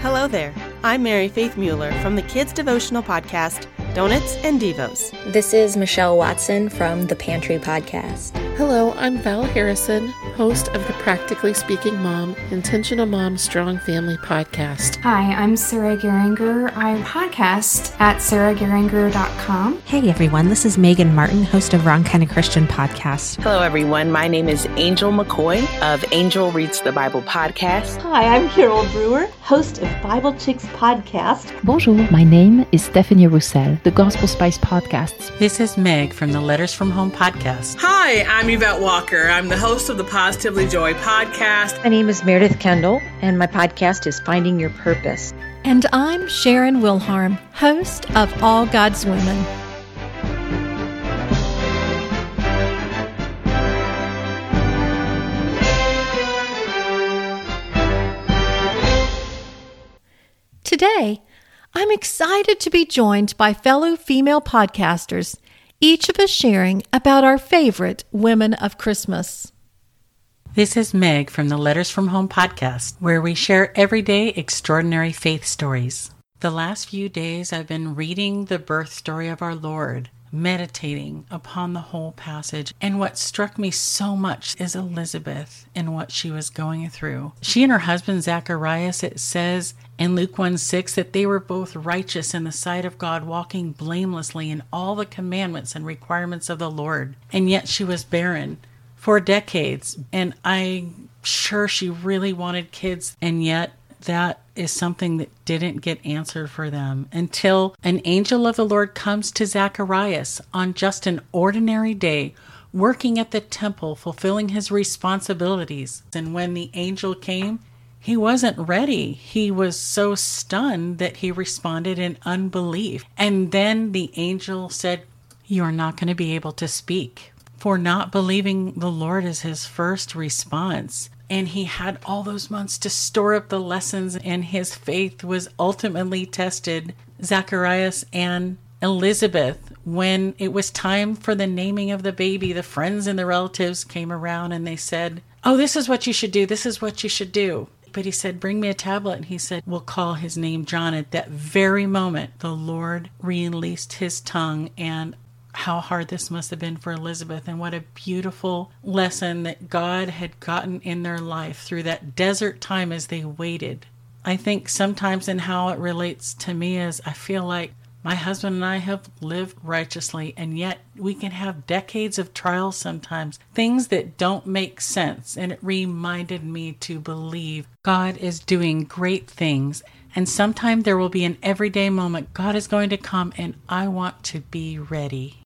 Hello there. I'm Mary Faith Mueller from the Kids Devotional Podcast, Donuts and Devos. This is Michelle Watson from the Pantry Podcast. Hello, I'm Val Harrison, host of the Practically Speaking Mom, Intentional Mom Strong Family podcast. Hi, I'm Sarah Geringer. I podcast at sarahgeringer.com. Hey everyone, this is Megan Martin, host of Wrong Kind of Christian podcast. Hello everyone, my name is Angel McCoy of Angel Reads the Bible podcast. Hi, I'm Carol Brewer, host of Bible Chicks podcast. Bonjour, my name is Stephanie Roussel, the Gospel Spice podcasts. This is Meg from the Letters from Home podcast. Hi, I'm Yvette Walker. I'm the host of the Positively Joy podcast. My name is Meredith Kendall, and my podcast is Finding Your Purpose. And I'm Sharon Wilharm, host of All God's Women. Today, I'm excited to be joined by fellow female podcasters, each of us sharing about our favorite women of Christmas. This is Meg from the Letters from Home podcast, where we share everyday extraordinary faith stories. The last few days, I've been reading the birth story of our Lord, meditating upon the whole passage. And what struck me so much is Elizabeth and what she was going through. She and her husband, Zacharias, it says in Luke 1 6 that they were both righteous in the sight of God, walking blamelessly in all the commandments and requirements of the Lord. And yet she was barren for decades. And I'm sure she really wanted kids, and yet that is something that didn't get answered for them until an angel of the Lord comes to Zacharias on just an ordinary day, working at the temple, fulfilling his responsibilities. And when the angel came, he wasn't ready. He was so stunned that he responded in unbelief. And then the angel said, You are not going to be able to speak. For not believing the Lord is his first response and he had all those months to store up the lessons and his faith was ultimately tested. Zacharias and elizabeth when it was time for the naming of the baby the friends and the relatives came around and they said oh this is what you should do. This is what you should do. But he said bring me a tablet. And he said we'll call his name john. At that very moment the lord released his tongue and how hard this must have been for Elizabeth and what a beautiful lesson that God had gotten in their life through that desert time as they waited. I think sometimes in how it relates to me is I feel like my husband and I have lived righteously, and yet we can have decades of trials sometimes, things that don't make sense. And it reminded me to believe God is doing great things. And sometime there will be an everyday moment. God is going to come, and I want to be ready.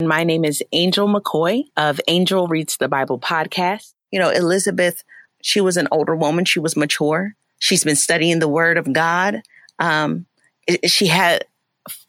My name is Angel McCoy of Angel Reads the Bible podcast. You know, Elizabeth, she was an older woman. She was mature. She's been studying the Word of God. Um, she had,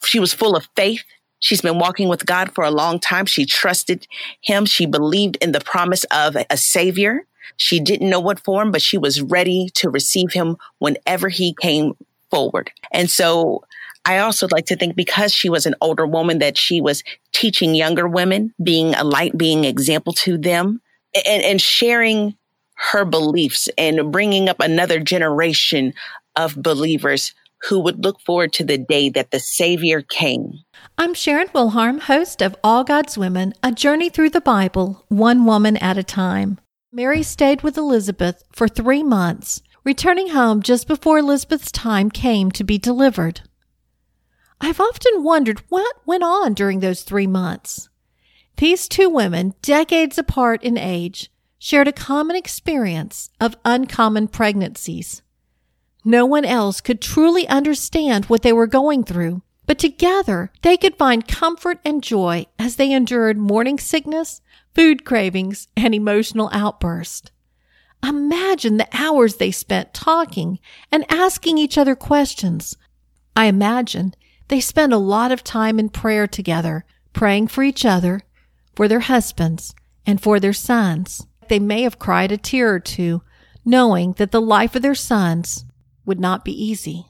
she was full of faith. She's been walking with God for a long time. She trusted Him. She believed in the promise of a Savior. She didn't know what form, but she was ready to receive Him whenever He came forward. And so I also like to think because she was an older woman that she was teaching younger women, being a light, being example to them and, and sharing her beliefs and bringing up another generation of believers who would look forward to the day that the Savior came. I'm Sharon Wilharm, host of All God's Women, a journey through the Bible, one woman at a time. Mary stayed with Elizabeth for three months, returning home just before Elizabeth's time came to be delivered. I've often wondered what went on during those three months. These two women, decades apart in age, shared a common experience of uncommon pregnancies. No one else could truly understand what they were going through, but together they could find comfort and joy as they endured morning sickness, food cravings, and emotional outbursts. Imagine the hours they spent talking and asking each other questions. I imagine they spend a lot of time in prayer together, praying for each other, for their husbands, and for their sons. They may have cried a tear or two, knowing that the life of their sons would not be easy.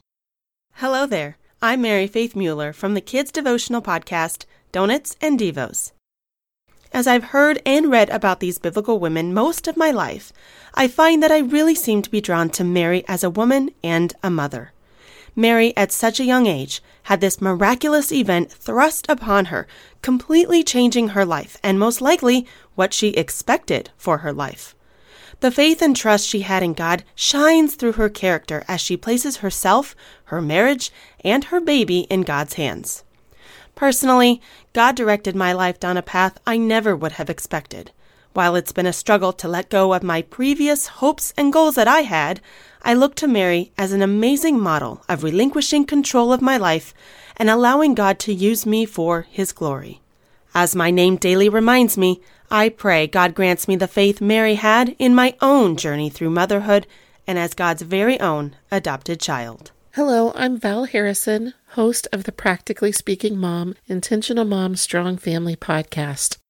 Hello there. I'm Mary Faith Mueller from the Kids Devotional Podcast, Donuts and Devos. As I've heard and read about these biblical women most of my life, I find that I really seem to be drawn to Mary as a woman and a mother. Mary, at such a young age, had this miraculous event thrust upon her, completely changing her life and most likely what she expected for her life. The faith and trust she had in God shines through her character as she places herself, her marriage, and her baby in God's hands. Personally, God directed my life down a path I never would have expected. While it's been a struggle to let go of my previous hopes and goals that I had, I look to Mary as an amazing model of relinquishing control of my life and allowing God to use me for His glory. As my name daily reminds me, I pray God grants me the faith Mary had in my own journey through motherhood and as God's very own adopted child. Hello, I'm Val Harrison, host of the Practically Speaking Mom Intentional Mom Strong Family podcast.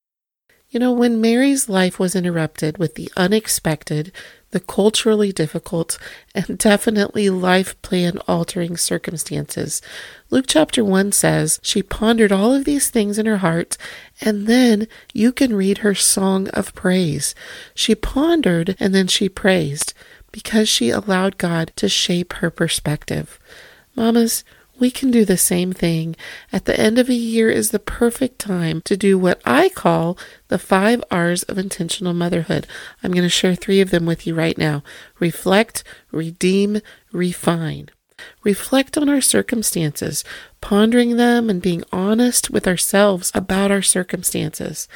You know, when Mary's life was interrupted with the unexpected, the culturally difficult, and definitely life plan altering circumstances, Luke chapter 1 says she pondered all of these things in her heart, and then you can read her song of praise. She pondered and then she praised because she allowed God to shape her perspective. Mamas, we can do the same thing. At the end of a year is the perfect time to do what I call the five R's of intentional motherhood. I'm going to share three of them with you right now reflect, redeem, refine. Reflect on our circumstances, pondering them and being honest with ourselves about our circumstances,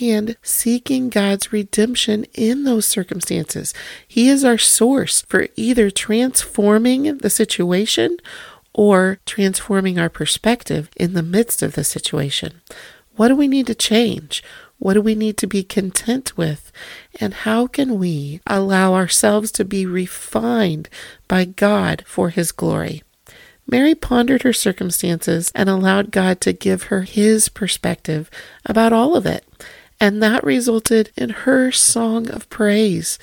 and seeking God's redemption in those circumstances. He is our source for either transforming the situation or transforming our perspective in the midst of the situation. What do we need to change? What do we need to be content with? And how can we allow ourselves to be refined by God for His glory? Mary pondered her circumstances and allowed God to give her His perspective about all of it. And that resulted in her song of praise.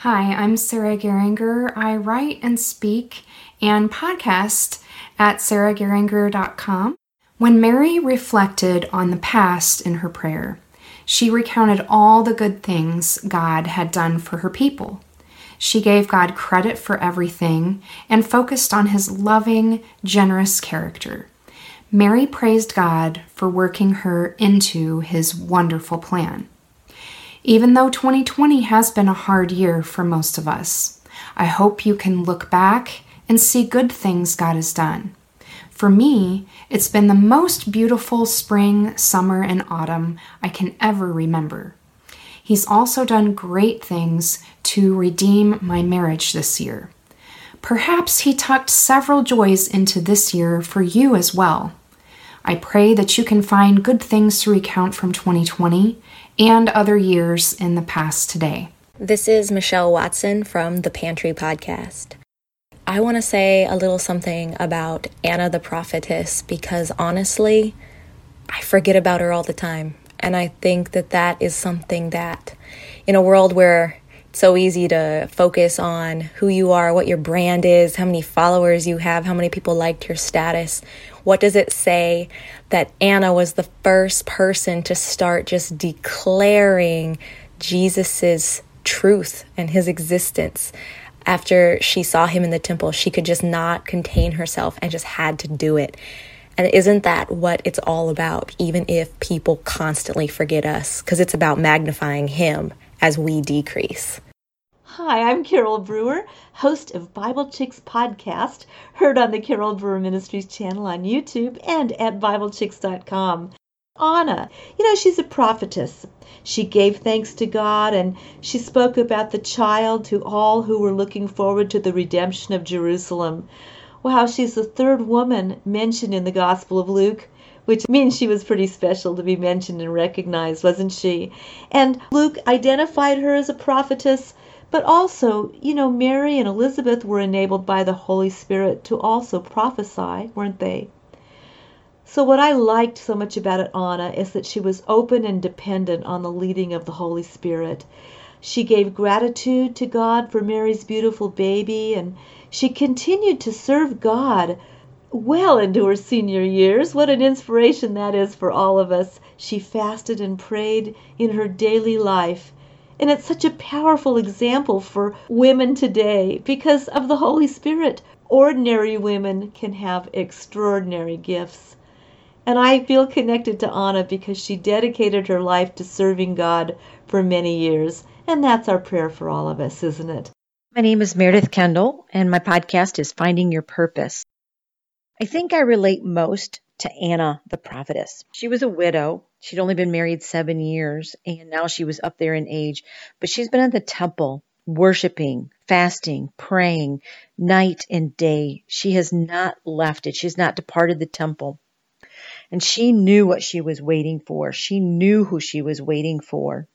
Hi, I'm Sarah Geringer. I write and speak and podcast at sarahgeringer.com. When Mary reflected on the past in her prayer, she recounted all the good things God had done for her people. She gave God credit for everything and focused on his loving, generous character. Mary praised God for working her into his wonderful plan. Even though 2020 has been a hard year for most of us, I hope you can look back and see good things God has done. For me, it's been the most beautiful spring, summer, and autumn I can ever remember. He's also done great things to redeem my marriage this year. Perhaps He tucked several joys into this year for you as well. I pray that you can find good things to recount from 2020 and other years in the past today. This is Michelle Watson from the Pantry Podcast. I want to say a little something about Anna the prophetess because honestly, I forget about her all the time. And I think that that is something that, in a world where so easy to focus on who you are, what your brand is, how many followers you have, how many people liked your status, what does it say that Anna was the first person to start just declaring Jesus's truth and his existence? after she saw him in the temple, she could just not contain herself and just had to do it. And isn't that what it's all about, even if people constantly forget us? Because it's about magnifying him as we decrease. Hi, I'm Carol Brewer, host of Bible Chicks podcast, heard on the Carol Brewer Ministries channel on YouTube and at BibleChicks.com. Anna, you know, she's a prophetess, she gave thanks to God and she spoke about the child to all who were looking forward to the redemption of Jerusalem. Wow, she's the third woman mentioned in the Gospel of Luke which means she was pretty special to be mentioned and recognized, wasn't she? And Luke identified her as a prophetess, but also, you know, Mary and Elizabeth were enabled by the Holy Spirit to also prophesy, weren't they? So, what I liked so much about it, Anna, is that she was open and dependent on the leading of the Holy Spirit. She gave gratitude to God for Mary's beautiful baby, and she continued to serve God well into her senior years. What an inspiration that is for all of us. She fasted and prayed in her daily life. And it's such a powerful example for women today because of the Holy Spirit. Ordinary women can have extraordinary gifts. And I feel connected to Anna because she dedicated her life to serving God for many years. And that's our prayer for all of us, isn't it? My name is Meredith Kendall, and my podcast is Finding Your Purpose. I think I relate most to Anna the prophetess. She was a widow. She'd only been married seven years, and now she was up there in age. But she's been at the temple worshiping, fasting, praying night and day. She has not left it. She's not departed the temple. And she knew what she was waiting for. She knew who she was waiting for.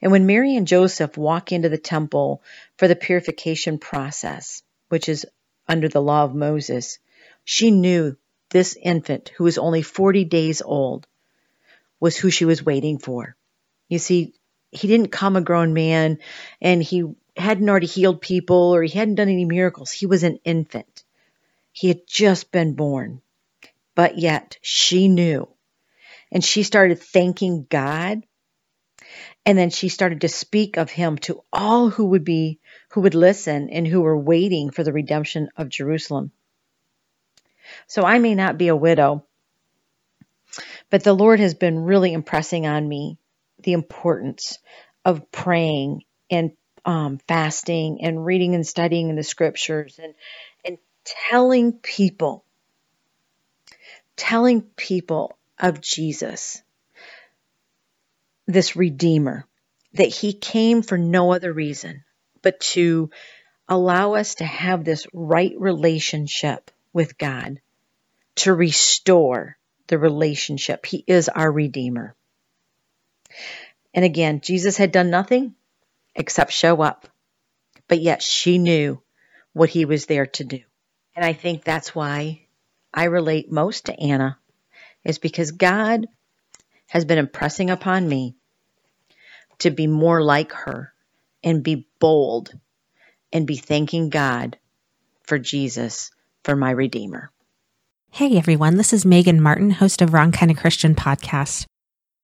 And when Mary and Joseph walk into the temple for the purification process, which is under the law of Moses, she knew this infant, who was only 40 days old, was who she was waiting for. You see, he didn't come a grown man and he hadn't already healed people or he hadn't done any miracles. He was an infant. He had just been born. But yet she knew. And she started thanking God and then she started to speak of him to all who would be, who would listen and who were waiting for the redemption of Jerusalem. So I may not be a widow, but the Lord has been really impressing on me the importance of praying and um, fasting and reading and studying in the scriptures and, and telling people, telling people of Jesus this Redeemer, that He came for no other reason but to allow us to have this right relationship with God, to restore the relationship. He is our Redeemer. And again, Jesus had done nothing except show up, but yet she knew what he was there to do. And I think that's why I relate most to Anna, is because God has been impressing upon me to be more like her and be bold and be thanking God for Jesus, for my Redeemer. Hey everyone, this is Megan Martin, host of Wrong Kind of Christian podcast.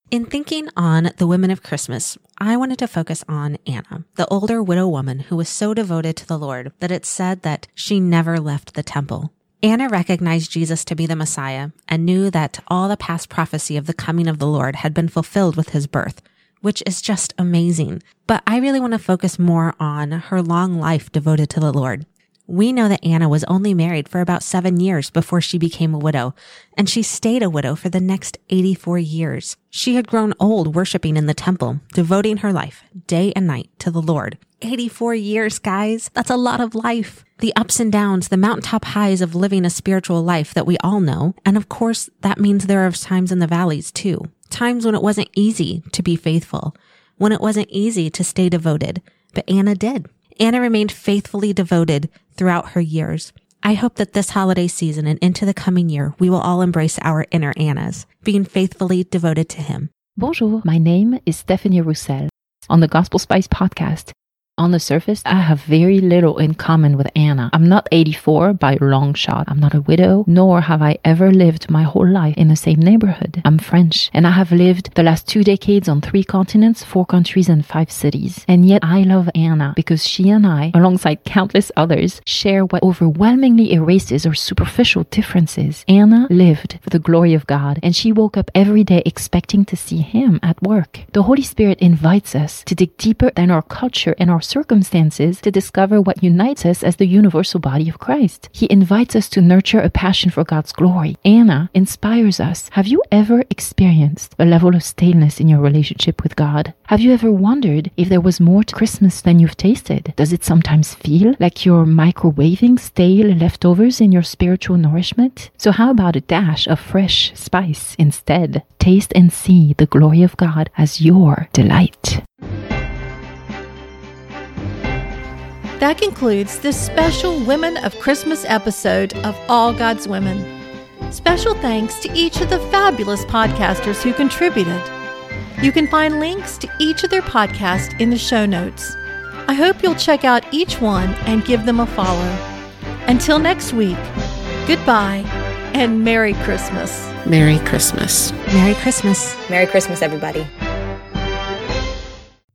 In thinking on the women of Christmas, I wanted to focus on Anna, the older widow woman who was so devoted to the Lord that it said that she never left the temple. Anna recognized Jesus to be the Messiah and knew that all the past prophecy of the coming of the Lord had been fulfilled with his birth, which is just amazing. But I really want to focus more on her long life devoted to the Lord. We know that Anna was only married for about seven years before she became a widow, and she stayed a widow for the next 84 years. She had grown old worshiping in the temple, devoting her life day and night to the Lord. 84 years, guys. That's a lot of life. The ups and downs, the mountaintop highs of living a spiritual life that we all know. And of course, that means there are times in the valleys too. Times when it wasn't easy to be faithful, when it wasn't easy to stay devoted. But Anna did. Anna remained faithfully devoted throughout her years. I hope that this holiday season and into the coming year, we will all embrace our inner Annas, being faithfully devoted to Him. Bonjour, my name is Stephanie Roussel. On the Gospel Spice podcast, on the surface, I have very little in common with Anna. I'm not 84 by long shot. I'm not a widow, nor have I ever lived my whole life in the same neighborhood. I'm French, and I have lived the last two decades on three continents, four countries, and five cities. And yet I love Anna because she and I, alongside countless others, share what overwhelmingly erases our superficial differences. Anna lived for the glory of God, and she woke up every day expecting to see Him at work. The Holy Spirit invites us to dig deeper than our culture and our circumstances to discover what unites us as the universal body of Christ. He invites us to nurture a passion for God's glory. Anna inspires us. Have you ever experienced a level of staleness in your relationship with God? Have you ever wondered if there was more to Christmas than you've tasted? Does it sometimes feel like you're microwaving stale leftovers in your spiritual nourishment? So how about a dash of fresh spice instead? Taste and see the glory of God as your delight. That concludes this special Women of Christmas episode of All God's Women. Special thanks to each of the fabulous podcasters who contributed. You can find links to each of their podcasts in the show notes. I hope you'll check out each one and give them a follow. Until next week, Goodbye and Merry Christmas. Merry Christmas. Merry Christmas. Merry Christmas, everybody.